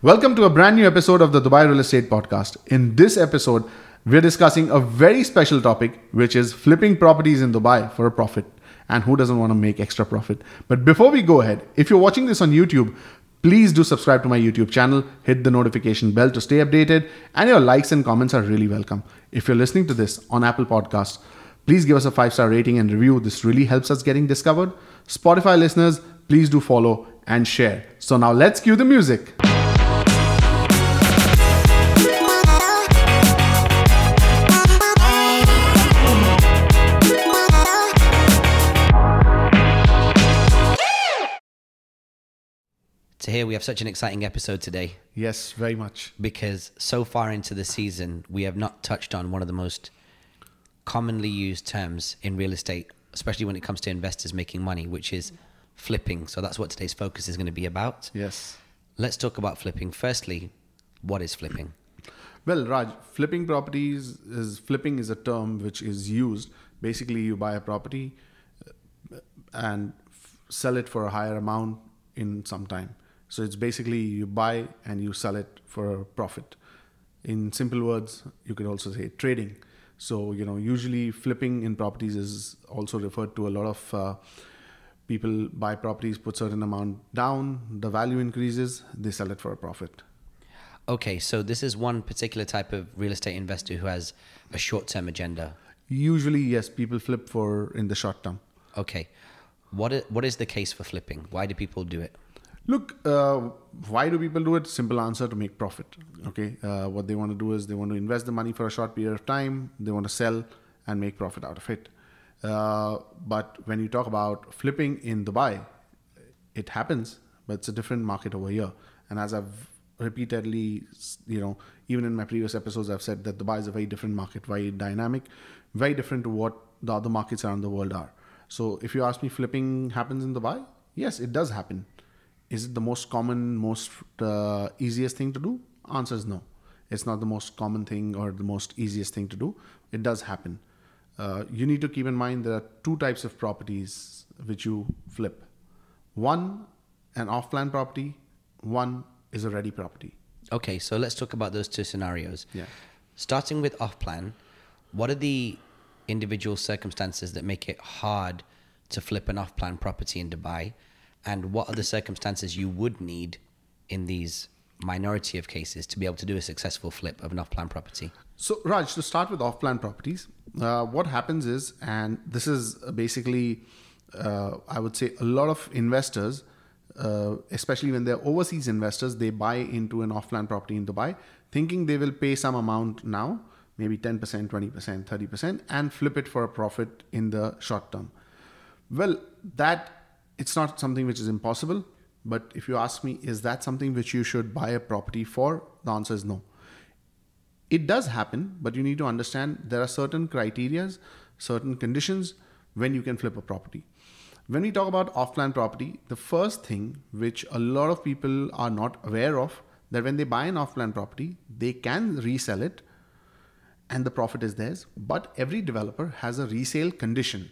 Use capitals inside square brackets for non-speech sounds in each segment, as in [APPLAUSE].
Welcome to a brand new episode of the Dubai Real Estate Podcast. In this episode, we're discussing a very special topic, which is flipping properties in Dubai for a profit. And who doesn't want to make extra profit? But before we go ahead, if you're watching this on YouTube, please do subscribe to my YouTube channel, hit the notification bell to stay updated, and your likes and comments are really welcome. If you're listening to this on Apple Podcasts, please give us a five star rating and review. This really helps us getting discovered. Spotify listeners, please do follow and share. So now let's cue the music. To hear we have such an exciting episode today Yes, very much. because so far into the season, we have not touched on one of the most commonly used terms in real estate, especially when it comes to investors making money, which is flipping. So that's what today's focus is going to be about. Yes. Let's talk about flipping. Firstly, what is flipping? Well, Raj, flipping properties is flipping is a term which is used. Basically, you buy a property uh, and f- sell it for a higher amount in some time. So it's basically you buy and you sell it for a profit. In simple words, you could also say trading. So you know, usually flipping in properties is also referred to a lot of. Uh, people buy properties, put certain amount down, the value increases, they sell it for a profit. Okay, so this is one particular type of real estate investor who has a short term agenda. Usually, yes, people flip for in the short term. Okay. What is, what is the case for flipping? Why do people do it? Look, uh, why do people do it? Simple answer to make profit. Okay, uh, what they want to do is they want to invest the money for a short period of time. They want to sell and make profit out of it. Uh, but when you talk about flipping in Dubai, it happens, but it's a different market over here. And as I've repeatedly, you know, even in my previous episodes, I've said that Dubai is a very different market, very dynamic, very different to what the other markets around the world are. So if you ask me, flipping happens in Dubai? Yes, it does happen. Is it the most common, most uh, easiest thing to do? Answer is no. It's not the most common thing or the most easiest thing to do. It does happen. Uh, you need to keep in mind there are two types of properties which you flip. One, an off-plan property. One is a ready property. Okay, so let's talk about those two scenarios. Yeah. Starting with off plan, what are the individual circumstances that make it hard to flip an off plan property in Dubai? And what are the circumstances you would need in these minority of cases to be able to do a successful flip of an off plan property? So, Raj, to start with off-plan properties, uh, what happens is, and this is basically, uh, I would say, a lot of investors, uh, especially when they're overseas investors, they buy into an off-plan property in Dubai, thinking they will pay some amount now, maybe 10%, 20%, 30%, and flip it for a profit in the short term. Well, that it's not something which is impossible. But if you ask me, is that something which you should buy a property for? The answer is no it does happen but you need to understand there are certain criterias certain conditions when you can flip a property when we talk about off-plan property the first thing which a lot of people are not aware of that when they buy an off-plan property they can resell it and the profit is theirs but every developer has a resale condition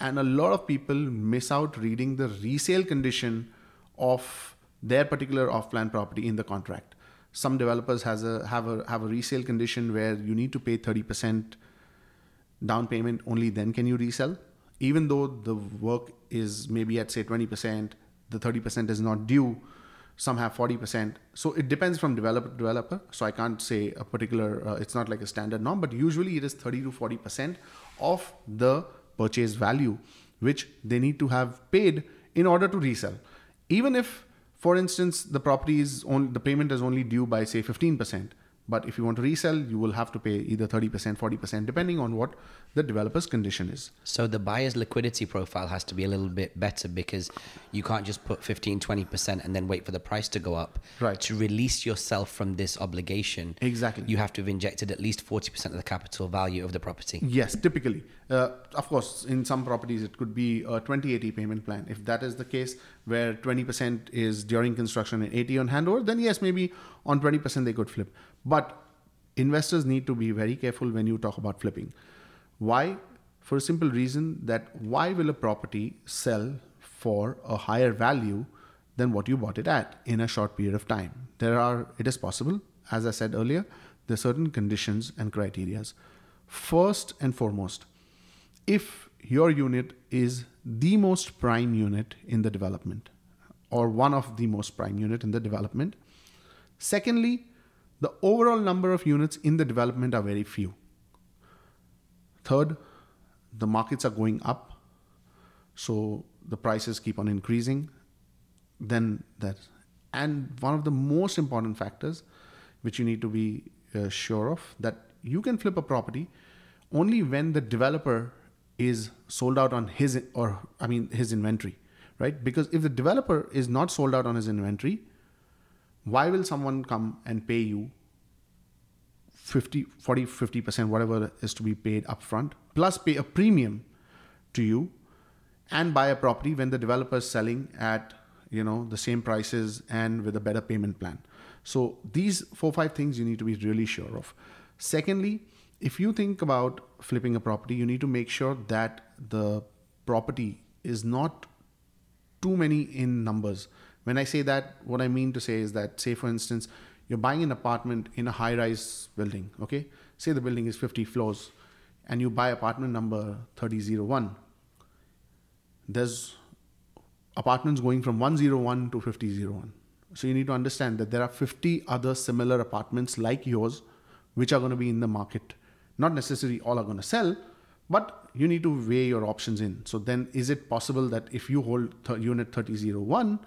and a lot of people miss out reading the resale condition of their particular off-plan property in the contract. Some developers has a have a have a resale condition where you need to pay 30% down payment only then can you resell. Even though the work is maybe at say 20% the 30% is not due some have 40% so it depends from developer to developer. So i can't say a particular uh, it's not like a standard norm but usually it is 30 to 40% of the purchase value which they need to have paid in order to resell even if for instance, the property is on the payment is only due by say 15%. But if you want to resell, you will have to pay either 30%, 40%, depending on what the developer's condition is. So the buyer's liquidity profile has to be a little bit better because you can't just put 15, 20% and then wait for the price to go up. Right. To release yourself from this obligation, Exactly. you have to have injected at least 40% of the capital value of the property. Yes, typically. Uh, of course, in some properties, it could be a 2080 payment plan. If that is the case, where 20% is during construction and 80 on handover, then yes, maybe on 20% they could flip. But investors need to be very careful when you talk about flipping. Why? For a simple reason that why will a property sell for a higher value than what you bought it at in a short period of time. There are, it is possible, as I said earlier, there are certain conditions and criterias. First and foremost, if your unit is the most prime unit in the development or one of the most prime unit in the development. Secondly, the overall number of units in the development are very few. Third, the markets are going up, so the prices keep on increasing. Then that, and one of the most important factors, which you need to be uh, sure of, that you can flip a property only when the developer is sold out on his or I mean his inventory, right? Because if the developer is not sold out on his inventory, why will someone come and pay you 50 40 50% whatever is to be paid upfront plus pay a premium to you and buy a property when the developer is selling at you know the same prices and with a better payment plan? So these four five things you need to be really sure of. Secondly if you think about flipping a property you need to make sure that the property is not too many in numbers when i say that what i mean to say is that say for instance you're buying an apartment in a high rise building, okay? Say the building is 50 floors and you buy apartment number 3001. There's apartments going from 101 to 5001. So you need to understand that there are 50 other similar apartments like yours which are going to be in the market. Not necessarily all are going to sell, but you need to weigh your options in. So then is it possible that if you hold th- unit 3001,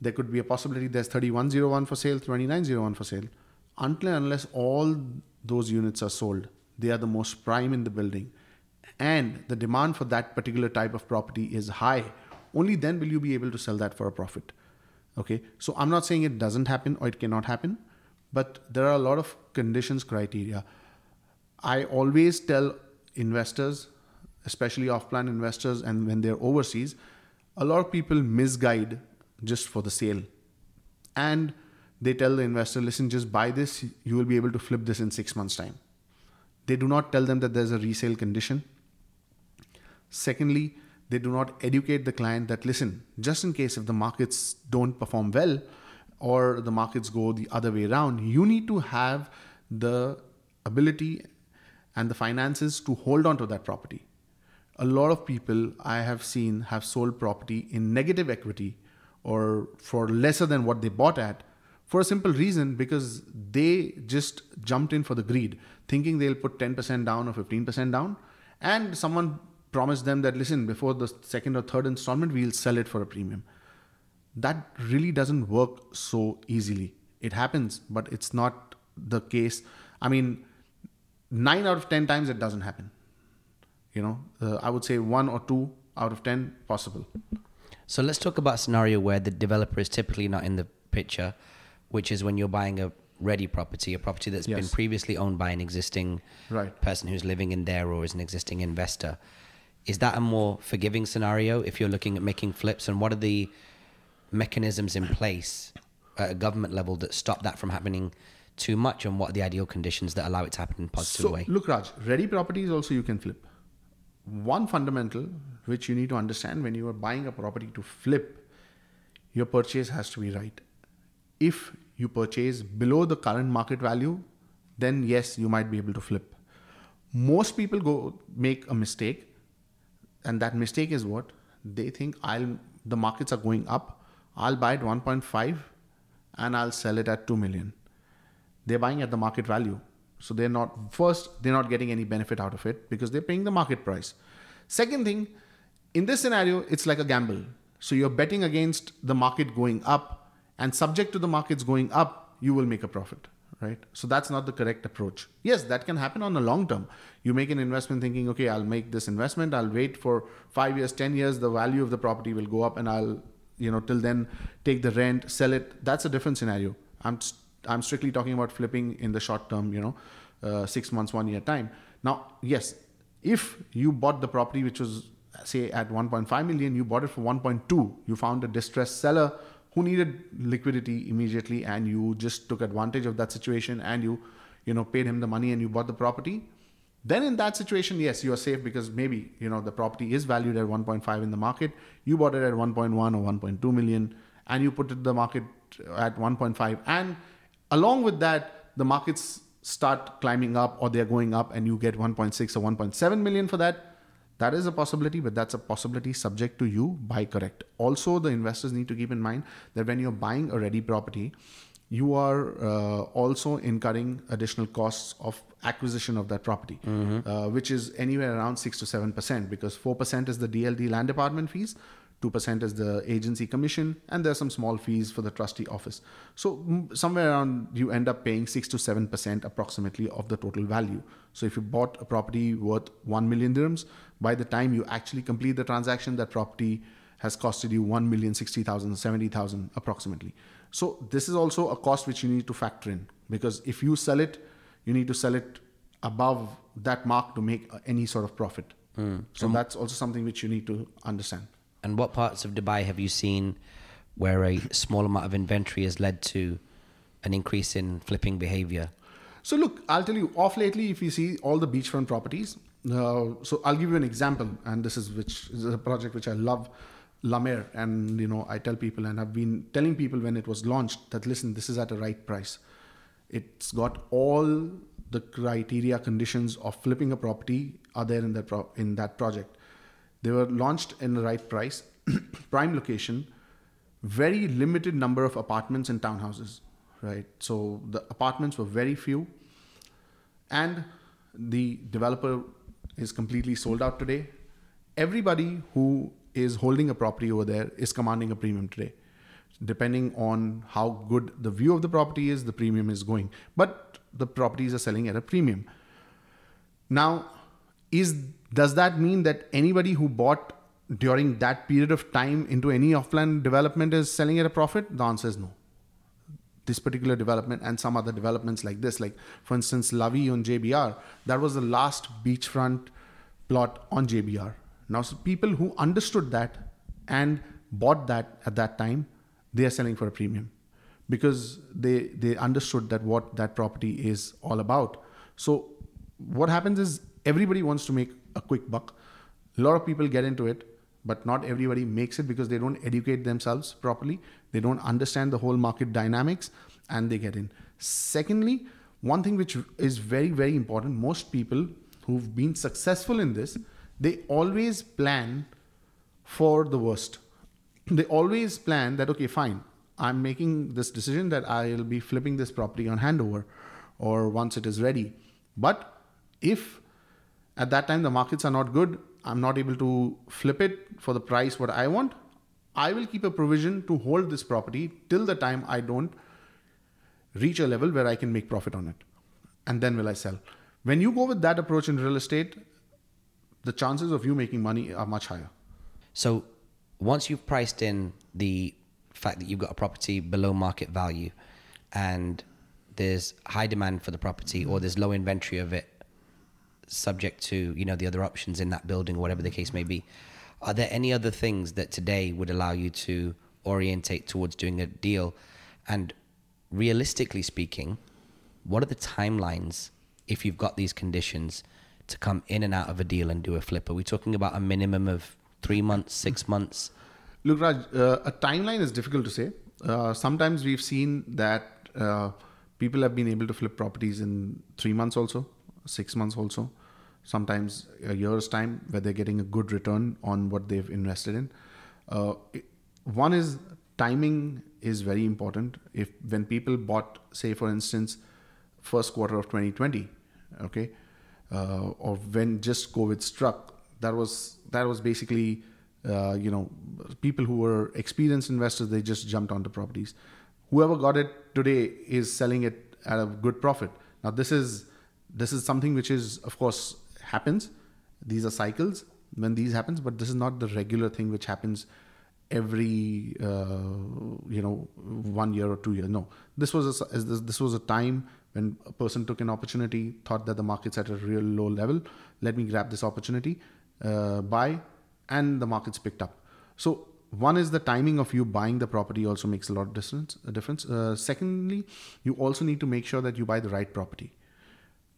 there could be a possibility there's 3101 for sale, 2901 for sale. Until and unless all those units are sold, they are the most prime in the building, and the demand for that particular type of property is high, only then will you be able to sell that for a profit. Okay, so I'm not saying it doesn't happen or it cannot happen, but there are a lot of conditions, criteria. I always tell investors, especially off plan investors, and when they're overseas, a lot of people misguide just for the sale. And they tell the investor, listen, just buy this, you will be able to flip this in six months' time. They do not tell them that there's a resale condition. Secondly, they do not educate the client that, listen, just in case if the markets don't perform well or the markets go the other way around, you need to have the ability and the finances to hold on to that property. A lot of people I have seen have sold property in negative equity or for lesser than what they bought at for a simple reason because they just jumped in for the greed thinking they'll put 10% down or 15% down. And someone promised them that listen before the second or third installment we'll sell it for a premium. That really doesn't work so easily. It happens but it's not the case. I mean 9 out of 10 times it doesn't happen. You know uh, i would say 1 or 2 out of 10 possible so let's talk about a scenario where the developer is typically not in the picture, which is when you're buying a ready property, a property that's yes. been previously owned by an existing right. person who's living in there or is an existing investor. Is that a more forgiving scenario if you're looking at making flips? And what are the mechanisms in place at a government level that stop that from happening too much? And what are the ideal conditions that allow it to happen in a positive so, way? Look, Raj, ready properties also you can flip one fundamental which you need to understand when you are buying a property to flip, your purchase has to be right. If you purchase below the current market value, then yes, you might be able to flip. Most people go make a mistake, and that mistake is what they think I'll the markets are going up. I'll buy it 1.5 and I'll sell it at 2 million. They're buying at the market value. So they're not first, they're not getting any benefit out of it because they're paying the market price. Second thing, in this scenario, it's like a gamble. So you're betting against the market going up, and subject to the markets going up, you will make a profit, right? So that's not the correct approach. Yes, that can happen on the long term. You make an investment thinking, okay, I'll make this investment, I'll wait for five years, 10 years, the value of the property will go up, and I'll, you know, till then take the rent, sell it. That's a different scenario. I'm I'm strictly talking about flipping in the short term, you know, uh, six months, one year time. Now, yes, if you bought the property which was say at 1.5 million, you bought it for 1.2, you found a distressed seller who needed liquidity immediately, and you just took advantage of that situation and you, you know, paid him the money and you bought the property. Then in that situation, yes, you are safe because maybe you know the property is valued at 1.5 in the market. You bought it at 1.1 or 1.2 million and you put it the market at 1.5 and along with that the markets start climbing up or they're going up and you get 1.6 or 1.7 million for that that is a possibility but that's a possibility subject to you buy correct. Also the investors need to keep in mind that when you're buying a ready property you are uh, also incurring additional costs of acquisition of that property, uh, which is anywhere around 6 to 7%, because 4% is the DLD land department fees, 2% is the agency commission, and there's some small fees for the trustee office. So, mm, somewhere around you end up paying 6 to 7% approximately of the total value. So, if you bought a property worth 1 million dirhams, by the time you actually complete the transaction, that property has costed you 1 million 60,000, 70,000 approximately. So this is also a cost which you need to factor in because if you sell it, you need to sell it above that mark to make uh, any sort of profit. So that's also something which you need to understand. And what parts of Dubai have you seen where a small amount of inventory has led to an increase in flipping behavior? So look, I'll tell you off lately if you see all the beachfront properties. Uh, so I'll give you an example, and this is which is a project which I love, La Mer, and you know I tell people, and I've been telling people when it was launched that listen, this is at a right price. It's got all the criteria conditions of flipping a property are there in that pro- in that project. They were launched in the right price, [CLEARS THROAT] prime location, very limited number of apartments and townhouses, right? So the apartments were very few, and the developer is completely sold out today. Everybody who is holding a property over there is commanding a premium today. Depending on how good the view of the property is, the premium is going. But the properties are selling at a premium. Now, is does that mean that anybody who bought during that period of time into any off-plan development is selling at a profit? The answer is no. This particular development and some other developments like this, like for instance, La Vie on JBR, that was the last beachfront plot on JBR. Now, so people who understood that and bought that at that time, they are selling for a premium because they they understood that what that property is all about. So what happens is everybody wants to make a quick buck. A lot of people get into it, but not everybody makes it because they don't educate themselves properly. They don't understand the whole market dynamics and they get in. Secondly, one thing which is very, very important most people who've been successful in this, they always plan for the worst. They always plan that, okay, fine, I'm making this decision that I'll be flipping this property on handover or once it is ready. But if at that time the markets are not good, I'm not able to flip it for the price what I want, I will keep a provision to hold this property till the time I don't reach a level where I can make profit on it. And then will I sell. When you go with that approach in real estate, the chances of you making money are much higher. So once you've priced in the fact that you've got a property below market value and there's high demand for the property or there's low inventory of it subject to you know the other options in that building or whatever the case may be. Are there any other things that today would allow you to orientate towards doing a deal? And realistically speaking what are the timelines if you've got these conditions to come in and out of a deal and do a flip? Are we talking about a minimum of three months six months? Look, Raj, uh, a timeline is difficult to say. Uh, sometimes we've seen that uh, people have been able to flip properties in three months also, six months also, sometimes a year's time where they're getting a good return on what they've invested in. Uh, one is timing is very important. If when people bought, say for instance, first quarter of 2020, okay, uh, or when just COVID struck, that was that was basically uh, you know people who were experienced investors they just jumped onto properties. Whoever got it today is selling it at a good profit. Now this is this is something which is of course happens. These are cycles when these happens, but this is not the regular thing which happens every uh, you know one year or two years. No, this was a, this, was a time when a person took an opportunity, thought that the market's at a real low level. Let me grab this opportunity, uh, buy, and the market's picked up. So one is the timing of you buying the property also makes a lot of difference. Difference. Uh, secondly, you also need to make sure that you buy the right property.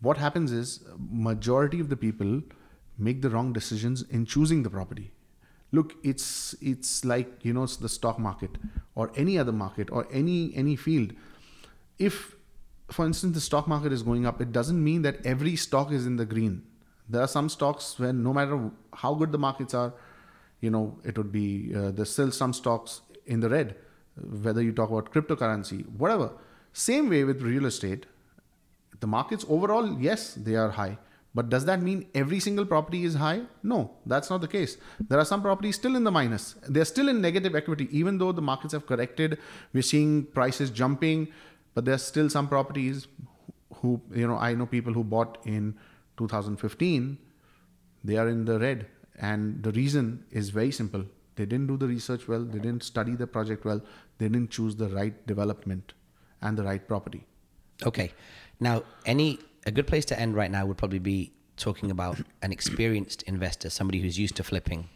What happens is majority of the people make the wrong decisions in choosing the property. look it's it's like you know the stock market or any other market or any any field. If for instance the stock market is going up it doesn't mean that every stock is in the green. There are some stocks where no matter how good the markets are you know it would be uh, there's still some stocks in the red whether you talk about cryptocurrency whatever. Same way with real estate the markets overall yes they are high but does that mean every single property is high? No, that's not the case. There are some properties still in the minus. They're still in negative equity, even though the markets have corrected. We're seeing prices jumping, but there's still some properties who, you know, I know people who bought in 2015, they are in the red. And the reason is very simple. They didn't do the research well, they didn't study the project well, they didn't choose the right development and the right property. Okay. Now, any a good place to end right now would probably be talking about [CLEARS THROAT] an experienced investor, somebody who's used to flipping.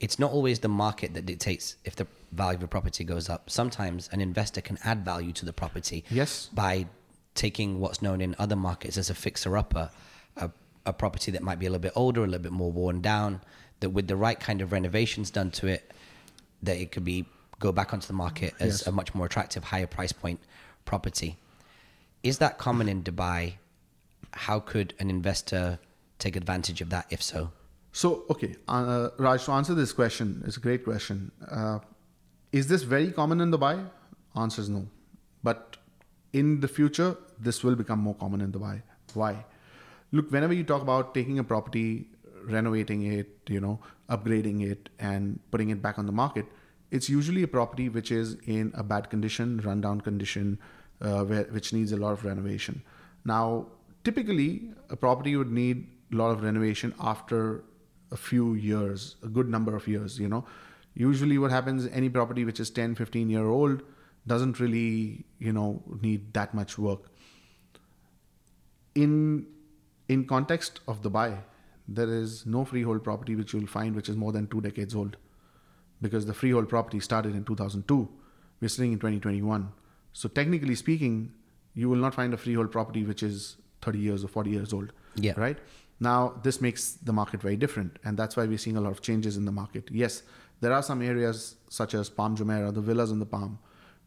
It's not always the market that dictates if the value of a property goes up. Sometimes an investor can add value to the property yes. by taking what's known in other markets as a fixer upper, a, a property that might be a little bit older, a little bit more worn down, that with the right kind of renovations done to it, that it could be go back onto the market as Yes. a much more attractive, higher price point property. Is that common in Dubai? How could an investor take advantage of that if so? So, okay, uh, Raj, to answer this question, it's a great question. Uh, is this very common in Dubai? Answer is no. But in the future, this will become more common in Dubai. Why? Look, whenever you talk about taking a property, renovating it, you know, upgrading it, and putting it back on the market, it's usually a property which is in a bad condition, rundown condition, uh, where, which needs a lot of renovation. Now, typically, a property would need a lot of renovation after a few years, a good number of years, you know. Usually what happens, any property which is 10, 15 year old doesn't really, you know, need that much work. In in context of Dubai, there is no freehold property which you'll find which is more than two decades old. Because the freehold property started in 2002. We're sitting in 2021. So technically speaking, you will not find a freehold property which is 30 years or 40 years old. Yeah. Right? Now, this makes the market very different, and that's why we're seeing a lot of changes in the market. Yes, there are some areas such as Palm Jumeirah, the villas in the Palm.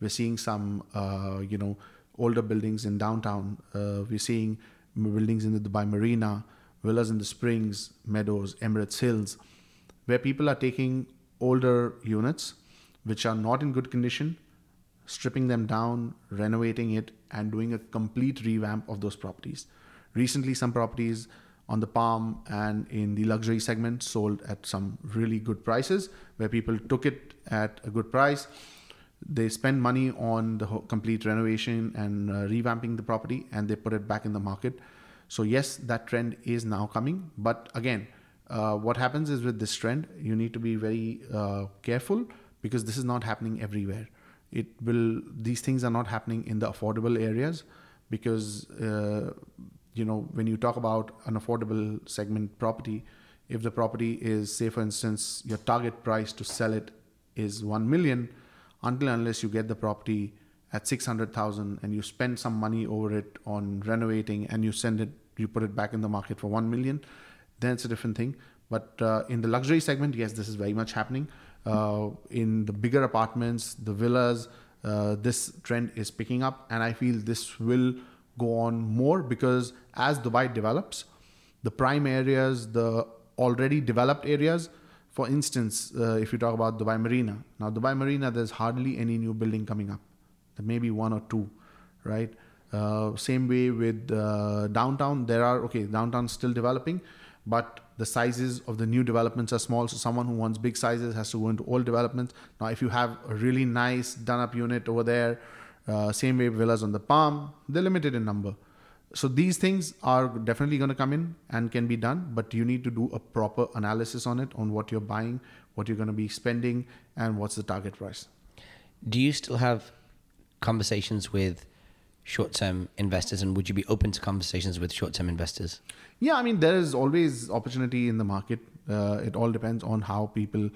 We're seeing some, uh, you know, older buildings in downtown. Uh, we're seeing buildings in the Dubai Marina, villas in the Springs, Meadows, Emirates Hills, where people are taking older units which are not in good condition, stripping them down, renovating it, and doing a complete revamp of those properties. Recently, some properties on the Palm and in the luxury segment sold at some really good prices where people took it at a good price. They spend money on the complete renovation and uh, revamping the property and they put it back in the market. So, yes, that trend is now coming. But again, uh, what happens is with this trend, you need to be very uh, careful because this is not happening everywhere. It will; these things are not happening in the affordable areas because uh, you know when you talk about an affordable segment property, if the property is, say, for instance, your target price to sell it is one million, until unless you get the property at 600,000 and you spend some money over it on renovating and you send it, you put it back in the market for 1 million, then it's a different thing. But uh, in the luxury segment, yes, this is very much happening. Uh, in the bigger apartments, the villas, uh, this trend is picking up. And I feel this will go on more because as Dubai develops, the prime areas, the already developed areas, for instance, uh, if you talk about Dubai Marina, now Dubai Marina, there's hardly any new building coming up. There may be one or two, right? Uh, same way with uh, downtown, there are okay, downtown's still developing, but the sizes of the new developments are small. So someone who wants big sizes has to go into old developments. Now, if you have a really nice done up unit over there, uh, same way villas on the Palm, they're limited in number. So these things are definitely going to come in and can be done, but you need to do a proper analysis on it, on what you're buying, what you're going to be spending, and what's the target price. Do you still have conversations with short-term investors, and would you be open to conversations with short-term investors? Yeah, I mean there is always opportunity in the market. Uh, it all depends on how people,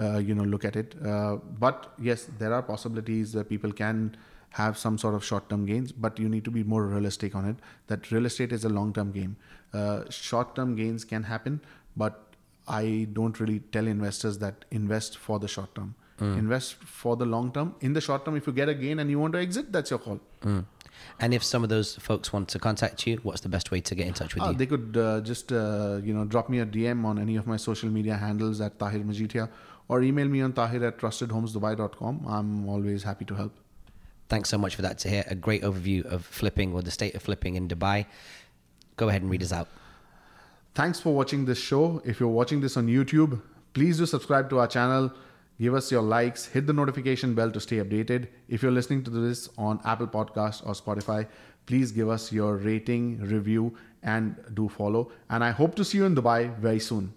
uh, you know, look at it. Uh, but yes, there are possibilities that people can have some sort of short-term gains, but you need to be more realistic on it. That real estate is a long-term game. Uh, short-term gains can happen, but I don't really tell investors that invest for the short term. Invest for the long term. In the short term, if you get a gain and you want to exit, that's your call. And if some of those folks want to contact you, what's the best way to get in touch with Uh, you? they could uh, just uh, you know drop me a DM on any of my social media handles at Tahir Majithia or email me on tahir at trustedhomesdubai.com. I'm always happy to help. Thanks so much for that, Tahir. A great overview of flipping or the state of flipping in Dubai. Go ahead and read us out. Thanks for watching this show. If you're watching this on YouTube, please do subscribe to our channel. Give us your likes, hit the notification bell to stay updated. If you're listening to this on Apple Podcast or Spotify, please give us your rating, review, and do follow. And I hope to see you in Dubai very soon.